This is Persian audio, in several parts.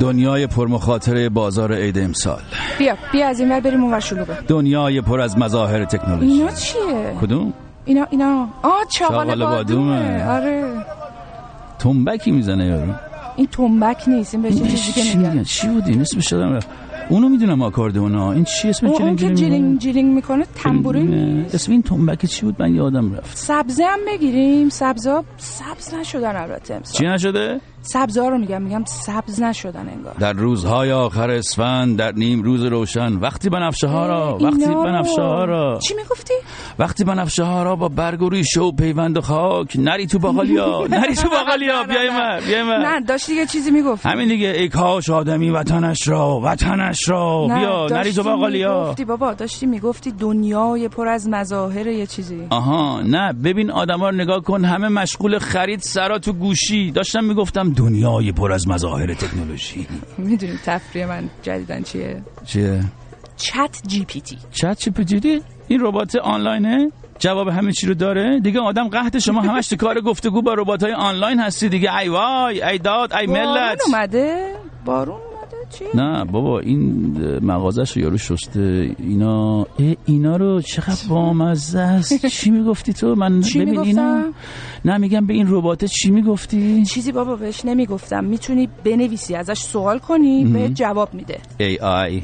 دنیای پرمخاطره بازار عید امسال. بیا بیا از این ور بریم اونور شلوغه. دنیای پر از مظاهر تکنولوژی. اینا چیه؟ کدوم؟ اینا اینا. آ چاقال بادومه. آره. تنبکی می‌زنه یارو. این تنبک نیست این بهش چیزی که چی بود این؟ اسمش شدم اونو می‌دونم آکاردئونا این چی اسم اون, اون جلینگ که جلینگ جیلینگ می‌کنه tambourine نیست اسم این تنبک چی بود؟ من یادم رفت. سبزه هم بگیریم. سبزا سبز نشدن البته امسال. چی نشده؟ سبزا رو میگم میگم سبز نشدن انگار. در روزهای آخر اسفند در نیم روز روشن. وقتی بنفشه ها را وقتی. بنفشه ها را چی می‌گفتی؟ وقتی بنفشه ها را با برگ و ریشه و پیوند و خاک نری تو باقالیا نری تو باقالیا بیای من بیای من. نه داشتی یه چیزی می‌گفتی همین دیگه ای کاش آدمی وطنش را وطنش را. بیا نری تو باقالیا. می‌گفتی بابا داشتی می‌گفتی دنیای پر از مظاهر یه چیزی. آها نه ببین آدما رو نگاه کن همه مشغول خرید سرا تو گوشی. داشتم می‌گفتم دنیای پر از مظاهر تکنولوژی. می‌دونی تفریح من جدیدن چیه؟ چیه؟ چت جی پی تی. چت چی پیچیدی این ربات آنلاینه؟ جواب همه چی رو داره؟ دیگه آدم قحط شما همش تو کار گفتگو با ربات های آنلاین هستی دیگه. ای وای ای داد ای بارون ملت. اومده؟ بارون اومده؟ چی؟ نه بابا این مغازش رو یارو شسته. اینا اه، اینا رو چقدر بامزه است. چی می‌گفتی تو؟ من چی ببین اینا؟ نه میگم به این ربات چی می‌گفتی؟ چیزی بابا بهش نمی‌گفتم. می‌تونی بنویسی ازش سوال کنی به جواب میده. ای آی.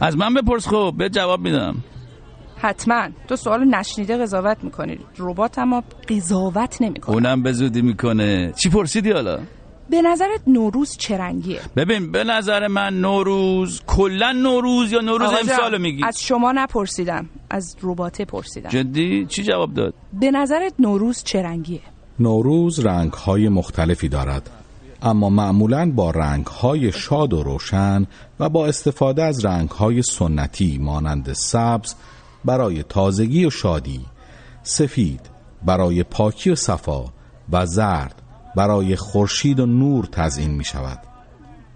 از من بپرس خب به جواب میدم. حتما. تو سوال نشنیده قضاوت می‌کنی. ربات اما قضاوت نمی‌کنه. اونم به زودی می‌کنه. چی پرسیدی حالا؟ به نظرت نوروز چه رنگیه ببین به نظر من نوروز کلا نوروز یا نوروز امسالو میگی؟ از شما نپرسیدم. از رباته پرسیدم. جدی؟ چی جواب داد؟ به نظرت نوروز چه رنگیه نوروز رنگهای مختلفی دارد. اما معمولا با رنگهای شاد و روشن و با استفاده از رنگهای سنتی مانند سبز برای تازگی و شادی سفید برای پاکی و صفا و زرد برای خورشید و نور تزیین می شود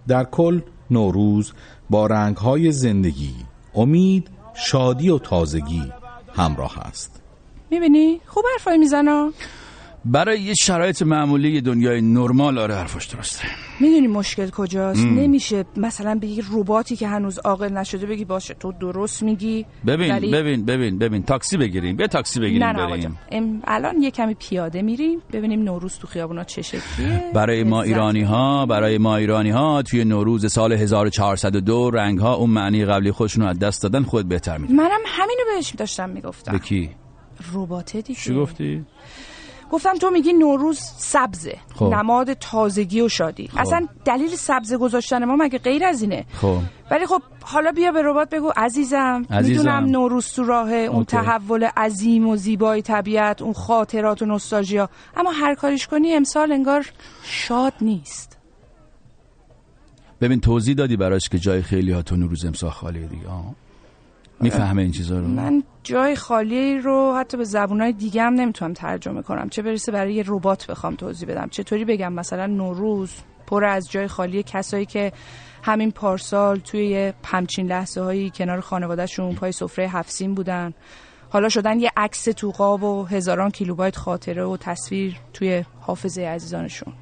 در کل نوروز با رنگهای زندگی امید شادی و تازگی همراه است. می‌بینی؟ خوب حرفایی می‌زنه. برای یه شرایط معمولی دنیای نرمال آره حرفش درسته. می‌دونی مشکل کجاست؟ نمیشه مثلا به یک رباتی که هنوز عاقل نشده بگی باشه تو درست میگی ببین ولی- ببین ببین ببین تاکسی بگیریم بیا تاکسی بگیریم نه نه. ام- الان یه کمی پیاده میریم ببینیم نوروز تو خیابونا چه شکلیه برای ما ایرانی ها برای ما ایرانی ها توی نوروز سال 1402 رنگ ها اون معنی قبلی خودشون از دست دادن خود بهتر می‌دونی منم همینو بهش داشتم به می‌گفتم کی؟ رباته دیگه. چی گفتی؟ گفتم تو میگی نوروز سبزه خب. نماد تازگی و شادی اصلا دلیل سبز گذاشتن ما مگه غیر از اینه خب ولی خب حالا بیا به ربات بگو عزیزم, عزیزم. می‌دونم نوروز تو راهه اون اوکی. تحول عظیم و زیبای طبیعت اون خاطرات و نوستالژیا اما هر کاریش کنی امسال انگار شاد نیست ببین توضیح دادی براش که جای خیلی ها تو نوروز امسال خالیه دیگه آه. می‌فهمه این چیزا رو؟ من جای خالی رو حتی به زبونهای دیگه هم نمی‌تونم ترجمه کنم. چه برسه برای یه ربات بخوام توضیح بدم. چطوری بگم مثلا نوروز پر از جای خالی کسایی که همین پارسال توی همچین لحظه هایی کنار خانوادهشون پای سفره هفسین بودن. حالا شدن یه عکس تو قاب و هزاران کیلوبایت خاطره و تصویر توی حافظه عزیزانشون.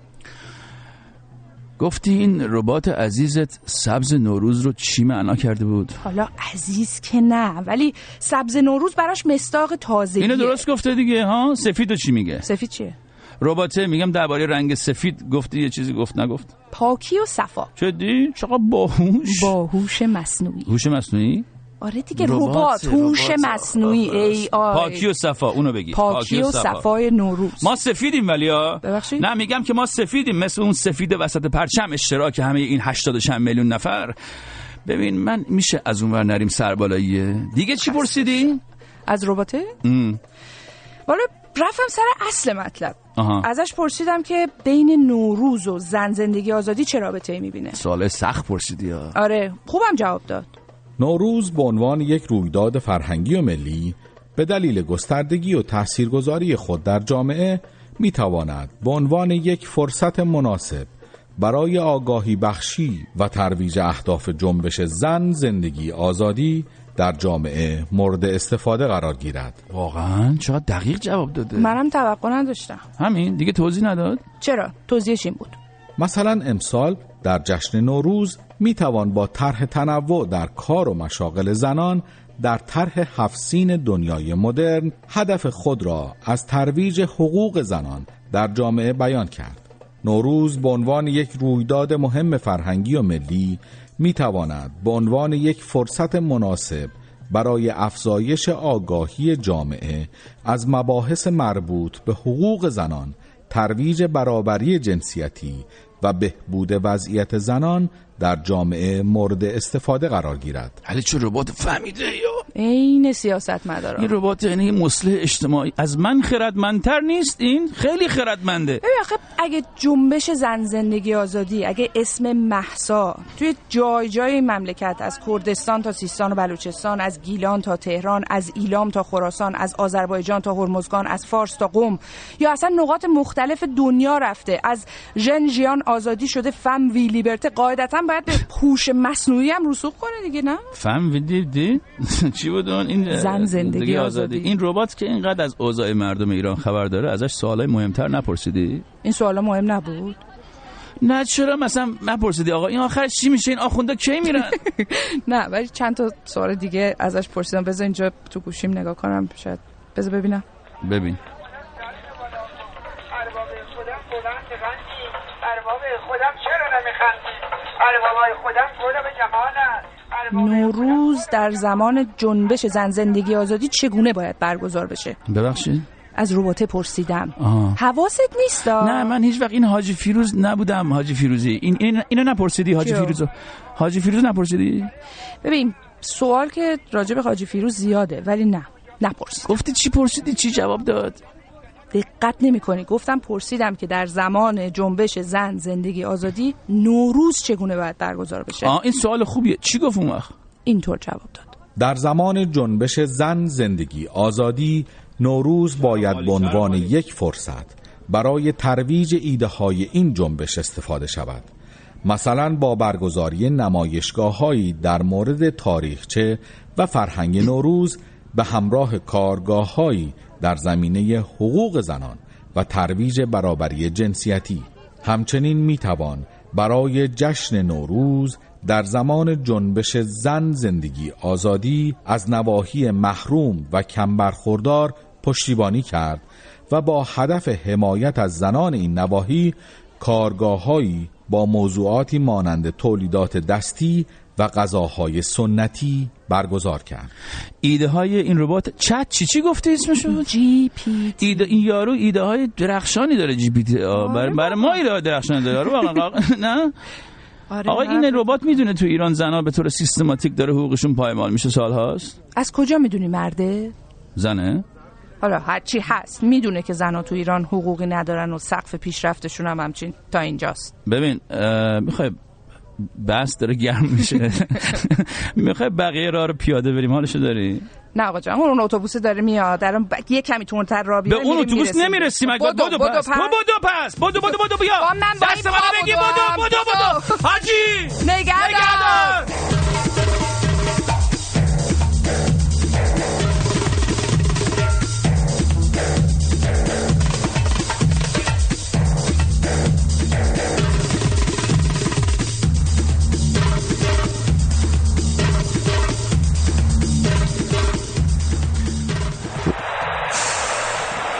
گفتی این ربات عزیزت سبز نوروز رو چی معنا کرده بود؟ حالا عزیز که نه ولی سبز نوروز براش مستاق تازگیه. اینو درست گفته دیگه ها؟ سفید چی میگه؟ سفید چیه؟ رباته میگم درباره رنگ سفید گفتی یه چیزی گفت نگفت؟ پاکی و صفا. جدی؟ چقدر باهوش. با هوش مصنوعی. هوش مصنوعی؟ آره دیگه ربات، ربات. هوش ربات. مصنوعی ای آی. پاکی و صفا اونو بگی. پاکی و صفای نوروز. ما سفیدیم ولی ها ببخشید؟ نه میگم که ما سفیدیم. مثل اون سفید وسط پرچم اشتراک همه این 80 چند میلیون نفر. ببین من میشه از اونور نریم سربالاییه دیگه چی پرسیدی؟ از رباته ام. والا رفتم سر اصل مطلب. آها. ازش پرسیدم که بین نوروز و زن زندگی آزادی چه رابطه ای می‌بینه؟ سوال سخت پرسیدی ها آره خوبم جواب داد. نوروز به عنوان یک رویداد فرهنگی و ملی به دلیل گستردگی و تاثیرگذاری خود در جامعه می تواند به عنوان یک فرصت مناسب برای آگاهی بخشی و ترویج اهداف جنبش زن زندگی آزادی در جامعه مورد استفاده قرار گیرد. واقعا؟ چقدر دقیق جواب داده. منم توقع نداشتم. همین؟ دیگه توضیح نداد؟ چرا؟ توضیحش این بود. مثلا امسال در جشن نوروز می توان با طرح تنوع در کار و مشاغل زنان در طرح هفسین دنیای مدرن هدف خود را از ترویج حقوق زنان در جامعه بیان کرد. نوروز به عنوان یک رویداد مهم فرهنگی و ملی می تواند به عنوان یک فرصت مناسب برای افزایش آگاهی جامعه از مباحث مربوط به حقوق زنان ترویج برابری جنسیتی و بهبود وضعیت زنان در جامعه مورد استفاده قرار گیرد. علی چه ربات فهمیده یا؟ عین سیاست مدارا این ربات یعنی مصلح اجتماعی. از من خردمندتر نیست این خیلی خردمنده. ببین آخه اگه جنبش زن زندگی آزادی اگه اسم محسا توی جای جای مملکت از کردستان تا سیستان و بلوچستان از گیلان تا تهران از ایلام تا خراسان از آذربایجان تا هرمزگان از فارس تا قم یا اصلا نقاط مختلف دنیا رفته از ژن ژیان آزادی شده فم وی لیبرته. قاعدتا باید به هوش مصنوعی هم رسوخ کنه دیگه نه؟ فهم ویدی چی بود اون؟ این زن زندگی آزادی. این ربات که اینقدر از اوضاع مردم ایران خبر داره ازش سوالای مهمتر نپرسیدی؟ این سوالا مهم نبود. نه چرا مثلا نپرسیدی آقا؟ این آخرش چی میشه؟ این آخونده کی میرن نه ولی چند تا سوال دیگه ازش پرسیدم. بذار اینجا تو گوشیم نگاه کنم شاید. بذار ببینم. ببین ارباب خودم بلند بخندی ارباب خودم چرا نمیخندی اربابای خودم پر به جمالن ارباب نوروز در زمان جنبش زن زندگی آزادی چگونه باید برگزار بشه؟ ببخشید. از روباته پرسیدم. آه. حواست نیست نه من هیچ وقت این حاجی فیروز نبودم حاجی فیروزی. این, این اینو نپرسیدی حاجی کیو؟ فیروزو حاجی فیروز نپرسیدی؟ ببین سوال که راجع به حاجی فیروز زیاده ولی نه نپرس گفتی چی پرسیدی؟ چی جواب داد؟ دقت نمی کنی گفتم پرسیدم که در زمان جنبش زن زندگی آزادی نوروز چگونه باید برگزار بشه؟ آه این سوال خوبیه. چی گفت اون وقت؟ اینطور جواب داد. در زمان جنبش زن زندگی آزادی نوروز باید به عنوان یک فرصت برای ترویج ایده های این جنبش استفاده شود. مثلا با برگزاری نمایشگاه هایی در مورد تاریخچه و فرهنگ نوروز به همراه کارگاه هایی در زمینه حقوق زنان و ترویج برابری جنسیتی. همچنین می‌توان برای جشن نوروز در زمان جنبش زن زندگی آزادی از نواحی محروم و کم برخوردار پشتیبانی کرد و با هدف حمایت از زنان این نواحی کارگاههایی با موضوعاتی مانند تولیدات دستی و غذاهای سنتی برگزار کرد. ایده های این ربات چت چی چی گفتی اسمشو جی پی ایده این یارو ایده های درخشانی داره جی پی تی. برای برای ما ایده های درخشانی داره آره واقعا نه؟ آره آقا این ربات می‌دونه تو ایران زنا به طور سیستماتیک داره حقوقشون پایمال میشه سال هاست؟ از کجا می‌دونی مرده؟ زنه؟ حالا هرچی هست می‌دونه که زنها تو ایران حقوقی ندارن و سقف پیشرفتشون هم همچین تا اینجاست. ببین می‌خوای بس داره گرم میشه. می‌خوای بقیه راه رو پیاده بریم؟ حالشو داری؟ نه آقا جان اون اتوبوس داره میاد الان. یه کمی تونتر را به اون اتوبوس می‌رسیم. نمی‌رسیم اگه بدو، بدو بدو پس. بدو پس. بدو بدو بدو بیا. من دست منو پا بگی بدو بدو. بدو. حاجی. نگهدار.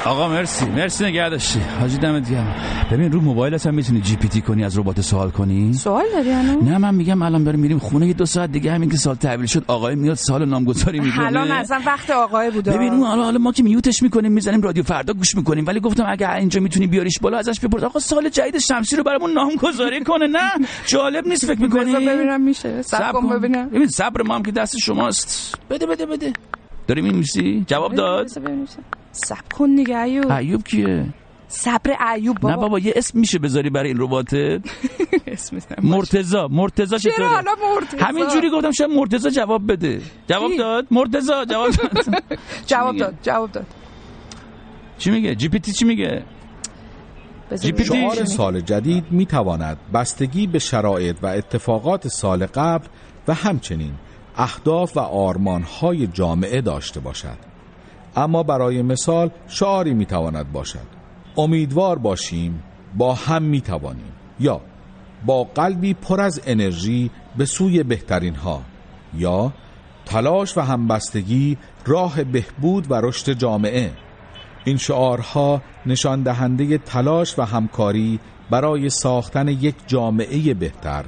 آقا مرسی. مرسی نگه داشتی حاجی دمت گرم. ببین رو موبایلت هم می‌تونی جی پی تی کنی از ربات سوال کنی؟ سوال داری هنوز نه؟ من میگم الان بریم میریم خونه یه دو ساعت دیگه همین که سال تحویل شد آقای میاد سال نامگذاری می‌کنه. الان اصلا وقت آقای بوده ببین اون حالا حالا ما که میوتش می‌کنیم می‌زنیم رادیو فردا گوش می‌کنیم ولی گفتم اگه اینجا می‌تونی بیاریش بالا ازش بپرس. آقا سال جدید شمسی رو برامون نامگذاری کنه نه؟ جالب نیست فکر می‌کنی؟ ببینم میشه. صبر کن ببینم. ببین صبر ما هم که دست شماست. بده بده بده. داری میمیسی جواب داد. سب کن دیگه ایوب. ایوب کیه؟ صبر ایوب بابا نه بابا. یه اسم میشه بذاری برای این رباته اسم می‌زنم. مرتضا مرتضا چرا حالا مرتضی؟ همین جوری گفتم شاید مرتضا جواب بده. جواب؟ داد؟ مرتضا جواب داد. جواب؟ داد جواب داد. چی میگه؟ GPT چی میگه؟ GP. شعار سال جدید می تواند بستگی به شرایط و اتفاقات سال قبل و همچنین اهداف و آرمانهای جامعه داشته باشد. اما برای مثال شعاری می تواند باشد. امیدوار باشیم با هم می توانیم یا با قلبی پر از انرژی به سوی بهترین ها یا تلاش و همبستگی راه بهبود و رشد جامعه. این شعارها نشان دهنده تلاش و همکاری برای ساختن یک جامعه بهتر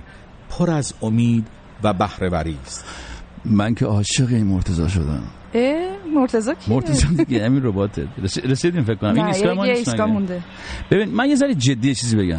پر از امید و بهرهوری است. من که عاشق این مرتضی شدم. اه؟ مرتضی کیه؟ مرتضی دیگه همین رباته رس- رسیدیم فکر کنم. این ایستگاه ما؟ مونده. ببین من یه ذره جدی چیزی بگم.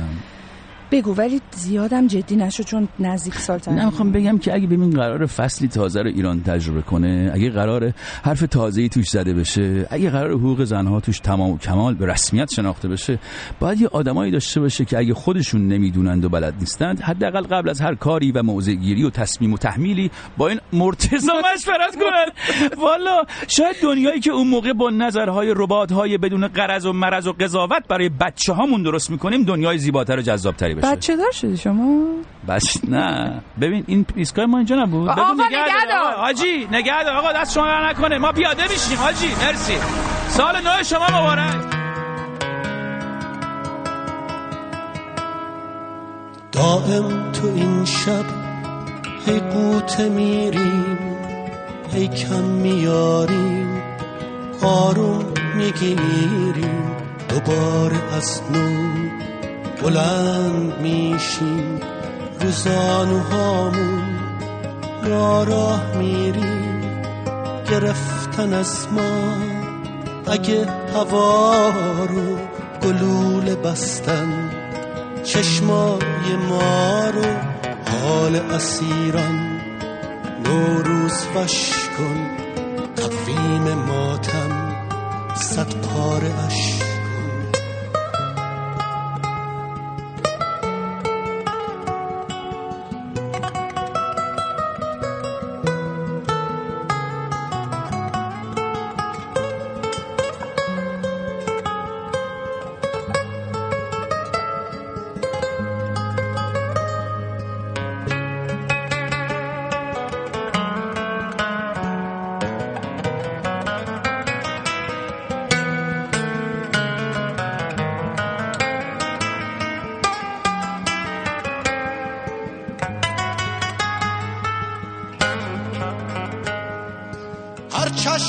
بگو ولی زیادم جدی نشو چون نزدیک سال نه می‌خوام بگم که اگه ببین قرار فصلی تازه رو ایران تجربه کنه اگه قرار حرف تازه‌ای توش زده بشه اگه قرار حقوق زنها توش تمام و کمال به رسمیت شناخته بشه باید یه آدمایی داشته باشه که اگه خودشون نمی‌دونند و بلد نیستند حداقل قبل از هر کاری و موضع گیری و تصمیم و تحمیلی با این مرتضی مشورت کنن. والا شاید دنیایی که اون موقع با نظرهای ربات‌های بدون قرض و مرض و قضاوت برای بچه هامون درست می‌کنیم دنیای زیباتر و جذابتری بشه. بچه دار شدی شما؟ بس نه. ببین این ایستگاه ما اینجا نبود. آقا، بگو نگه دار. دار. آقا، حاجی نگه دار آقا دست شما در نکنه. ما پیاده میشیم حاجی. مرسی. سال نو شما مبارک. دائم تو این شب هی قوت میریم هی کم میاریم آروم می‌گیریم. دوباره از نو بلند میشیم روزانوهامون را راه میریم گرفتن از ما اگه هوا رو گلوله بستن چشمای ما رو حال اسیران. نوروز وش کن تقویم ماتم صد پاره اش.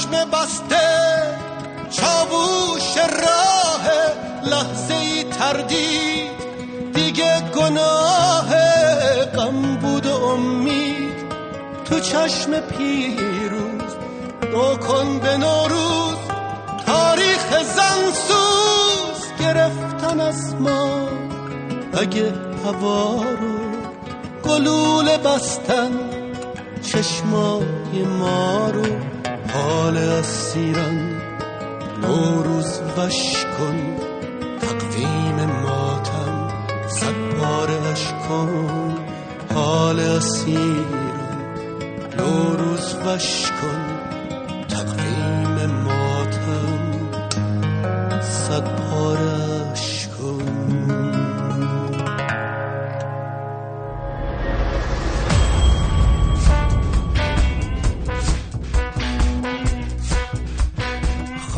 چشم بسته چاووش راه لحظه ای تردید. دیگه گناه غم بود و امید. تو چشم پیروز نو کن به نوروز. تاریخ زنسوز گرفتن از ما. اگه هوا رو گلوله بستن چشمای ما رو حال اسیران نوروز وش کن تقویم ماتم صد پارش کن. حال اسیران نوروز وش کن.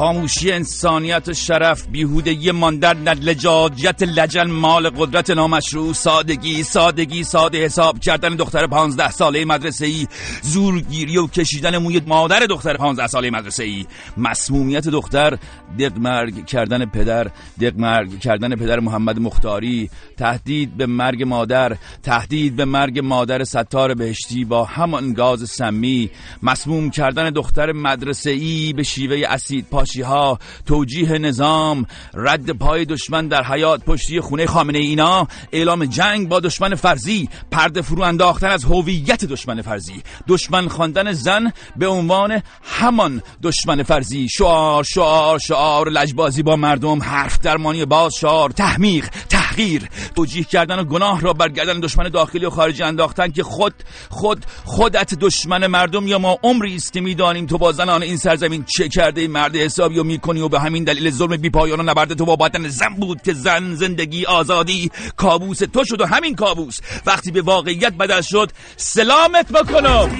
خاموشی انسانیت و شرف بیهودگی ماندن در لجاجت لجن مال قدرت نامشروع سادگی سادگی ساده حساب کردن دختر پانزده ساله مدرسه ای زورگیری و کشیدن موی مادر دختر پانزده ساله مدرسه ای مسمومیت دختر دقمرگ کردن پدر دقمرگ کردن پدر محمد مختاری تهدید به مرگ مادر تهدید به مرگ مادر ستار بهشتی با همان گاز سمی مسموم کردن دختر مدرسه ای به شیوه اسید پاشی ها توجیه نظام رد پای دشمن در حیات پشتی خونه خامنه اینا اعلام جنگ با دشمن فرضی پرده فرو انداختن از هویت دشمن فرضی. دشمن خواندن زن به عنوان همان دشمن فرضی. شعار شعار شعار لجبازی با مردم حرف درمانی باز شعار تحمیق. تحقیر توجیه کردن و گناه را برگردن دشمن داخلی و خارجی انداختن که خود خود خودت دشمن مردم یا ما عمری است که می‌دانیم تو با زنان این سرزمین چه کرده مرد حسابی و می‌کنی و به همین دلیل ظلم بی پایان و نبرد تو با بدن زن بود که زن زندگی آزادی کابوس تو شد و همین کابوس وقتی به واقعیت بدل شد سلامت بکنم.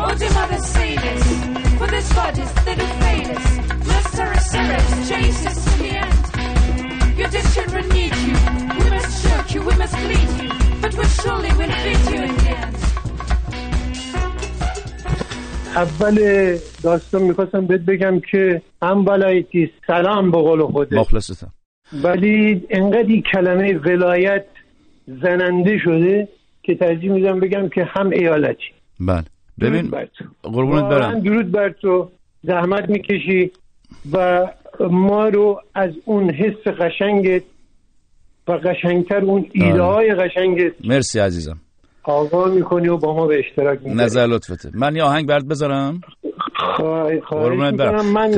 Oh, do mother say this? For this that failed us. Just our spirits chase us in the end. Your dear children need you. We must choke you, we must bleed you. But we surely will beat you in the end. اول داستان می‌خواستم بهت بگم که هم ولایتی سلام به قول خودت مخلصتم ولی انقدر این کلمه ولایت زننده شده که ترجیح میدم بگم که هم ایالتی بله ببین. قربونت برم درود بر تو زحمت می‌کشی و ما رو از اون حس قشنگت و قشنگتر اون ایده های قشنگت مرسی عزیزم. آگاه می‌کنی و با ما به اشتراک می‌کنی نظر لطفته. من یه آهنگ برات بذارم. برم. می‌کنم. من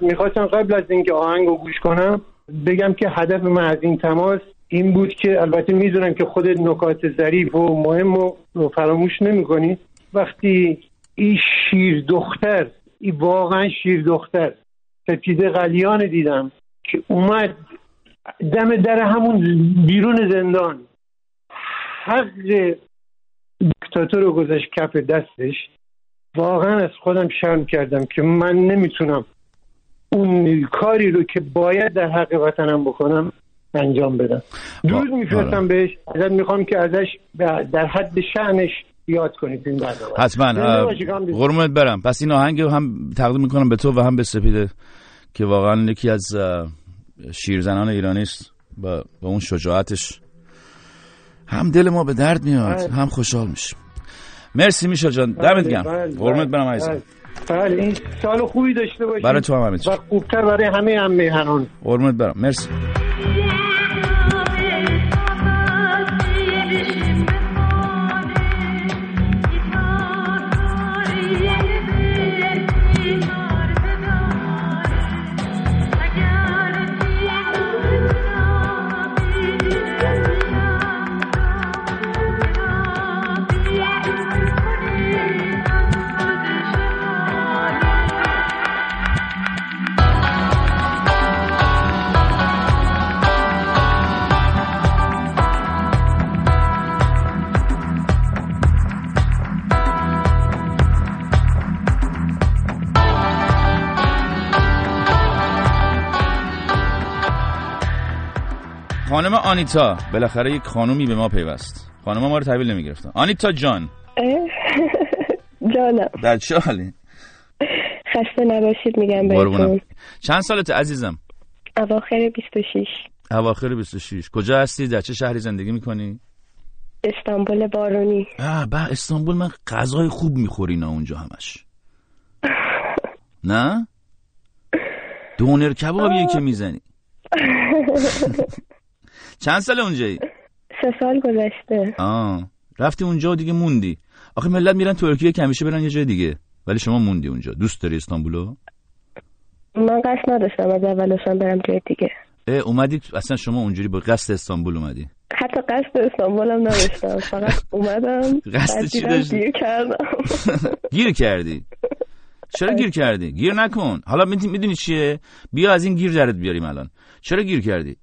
می‌خواستم قبل از اینکه آهنگ رو گوش کنم بگم که هدف من از این تماس این بود که البته می‌دونم که خودت نکات ظریف و مهم رو فراموش نمی وقتی این شیر دختر این واقعا شیر دختر. سپیده قلیان دیدم که اومد دم در همون بیرون زندان. حق دیکتاتور رو گذاشت کف دستش. واقعا از خودم شرم کردم که من نمی‌تونم اون کاری رو که باید در حق وطنم بکنم انجام بدم. آره. میفرستم بهش. ازت می‌خوام که ازش در حد شعنش یاد کنید این برنامه حتما باشی. قربونت برم. پس این آهنگ هم تقدیم می‌کنم به تو و هم به سپیده که واقعا یکی از شیرزنان ایرانی است. و با اون شجاعتش هم دل ما به درد میاد بله. هم خوشحال میشیم. مرسی میشا جان دمت گرم. بله، بله، قربونت برم بله. عزیزم. بله. این سال خوبی داشته باشید برای تو هم چی. و خوبتر برای همه هم میهنان. قربونت برم. مرسی. خانم آنیتا بالاخره یک خانومی به ما پیوست. خانم ما رو تحویل نمی‌گرفتن. آنیتا جان. جانم. در چه حالی؟ خسته نباشید میگم بهتون. چند سالت عزیزم؟ اواخر 26 اواخر 26 کجا هستی؟ در چه شهری زندگی می‌کنی؟ استانبول بارونی. آه به استانبول من غذای خوب می‌خوری نه اونجا همش. نه؟ دونر کبابیه که می‌زنی. چند سال اونجایی؟ سه سال گذشته. آه. رفتی اونجا و دیگه موندی. آخه ملت میرن ترکیه که همیشه برن یه جای دیگه. ولی شما موندی اونجا. دوست داری استانبولو؟ من قصد نداشتم از اولشم برم جای دیگه. اه اومدی اصلا شما اونجوری با قصد استانبول اومدی؟ حتی قصد استانبولم نداشتم. فقط اومدم قصد چی داشتی؟ گیر کردم. گیر کردی؟ چرا گیر کردی؟ گیر نکن. حالا می‌دونی چیه؟ بیا از این گیر درت بیاریم الان. چرا گیر کردی؟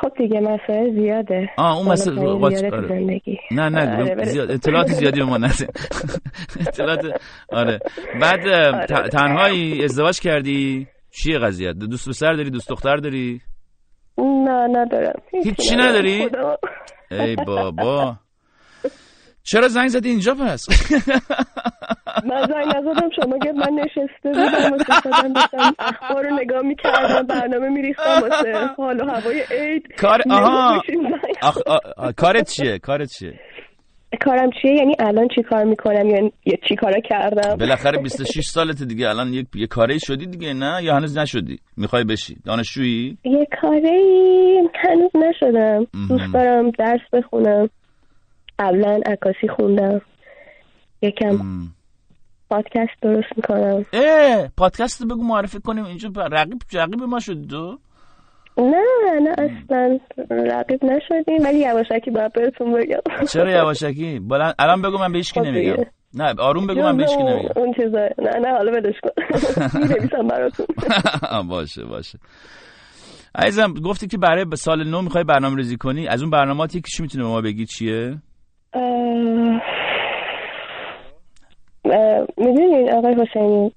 خب دیگه مسائل زیاده آه اون تو آره. زندگی نه نه آره، بله. زیاد اطلاعات زیادی به ما نده اطلاعات آره بعد آره. تنهایی ازدواج کردی چیه قضیه دوست پسر داری دوست دختر داری نه ندارم هیچی نداری؟ خدا. ای بابا چرا زنگ زدی اینجا پس؟ من زنگ نزدم شما که من نشسته بودم واسه داشتم اخبار رو نگاه می‌کردم برنامه میریختم واسه حال و هوای عید. کار آها. کارت چیه؟ کارت چیه؟ کارم چیه؟ یعنی الان چی کار می‌کنم؟ یا یا چی کارا کردم؟ بالاخره 26 سالت دیگه الان یک یه کاری شدی دیگه نه؟ یا هنوز نشدی؟ می‌خوای بشی؟ دانشجویی؟ یه کاری هنوز نشدم. دوست دارم درس بخونم. قبلا عکاسی خوندم. یکم. پادکست درست می‌کنم. اه پادکست رو بگو معرفی کنیم. اینجا رقیب رقیب ما شدی تو؟ نه نه اصلا رقیب نشدیم ولی یواشکی باید بهتون بگم. چرا یواشکی؟ بلند الان بگو من به هیچ کی خب نمیگم. نه آروم بگو من به هیچ کی جزو نمیگم. اون چیزا. نه نه حالا ولش کن. می‌نویسم براتون. باشه باشه. عزیزم گفتی که برای سال نو می‌خوای برنامه ریزی کنی. از اون برنامه‌ات یکیش می‌تونه به ما بگی چیه؟ می‌دونین آقای حسینی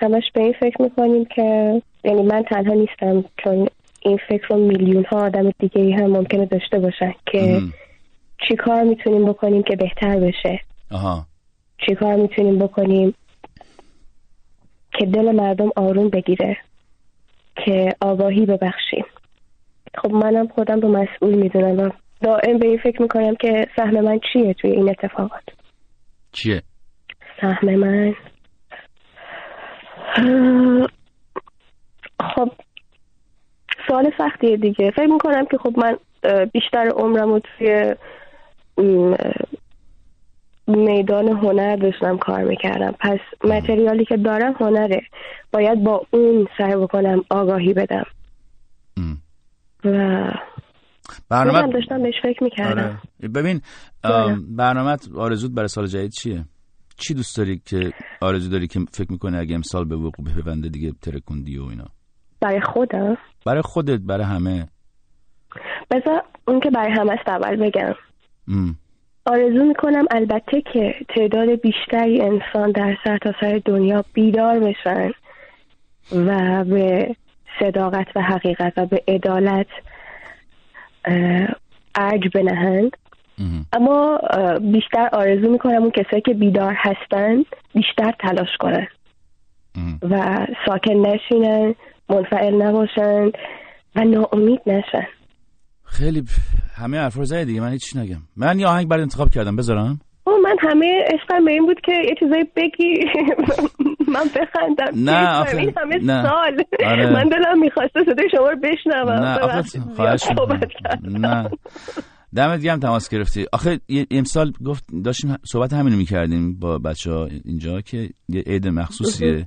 همش به این فکر می‌کنیم که یعنی من تنها نیستم چون این فکر رو میلیون ها آدم دیگه ای هم ممکنه داشته باشن که. چی کار می‌تونیم بکنیم که بهتر بشه؟ آها. چی کار می‌تونیم بکنیم که دل مردم آروم بگیره؟ که آگاهی ببخشیم. خب منم خودم رو مسئول می‌دونم. و دائم به این فکر می‌کنم که سهم من چیه توی این اتفاقات؟ چیه؟ سهم من. خب سوال سختیه دیگه. فکر می‌کنم که خب من بیشتر عمرم رو توی میدان هنر داشتم کار می‌کردم. پس متریالی که دارم هنره. باید با اون سعی بکنم آگاهی بدم. ام. و برنامه داشتم بهش فکر می‌کردم. آره. ببین ام، برنامه آرزوت برای سال جدید چیه؟ چی دوست داری که آرزو داری که فکر می‌کنه اگه امسال به وقوع بپیونده دیگه ترکوندی و اینا؟ برای خودم برای خودت برای همه. بذار اون که برای همه است اول بگم. ام. آرزو می‌کنم البته که تعداد بیشتری انسان در سرتاسر دنیا بیدار بشن و به صداقت و حقیقت و به عدالت ارج بنهند. ام. اما بیشتر آرزو می‌کنم اون کسایی که بیدار هستن بیشتر تلاش کنن. و ساکن نشینن منفعل نباشن و ناامید نشن. خیلی همه حرف رو دیگه من هیچ نگم. من یه آهنگ برات انتخاب کردم بذارم؟ او من همه عشقم به این بود که یه چیزایی بگی. من بخندم. نه،. آخه- این همه نه. سال آره. من دلم می‌خواسته صدای شما رو بشنوم. نه آخه خواهش. نه. دمت گرم تماس گرفتی. آخه یه- امسال گفت داشتیم صحبت همینو می‌کردیم با بچه ها اینجا که یه عید مخصوصیه.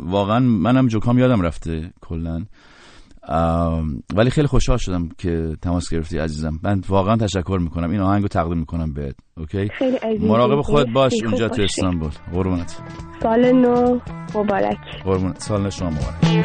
واقعا منم جوکام یادم رفته کلا. ام، ولی خیلی خوشحال شدم که تماس گرفتی عزیزم. من واقعا تشکر می‌کنم. این آهنگو تقدیم می‌کنم بهت اوکی. مراقب خودت باش اونجا تو. استانبول قربونت. سال نو مبارک. قربونت. سال شما مبارک.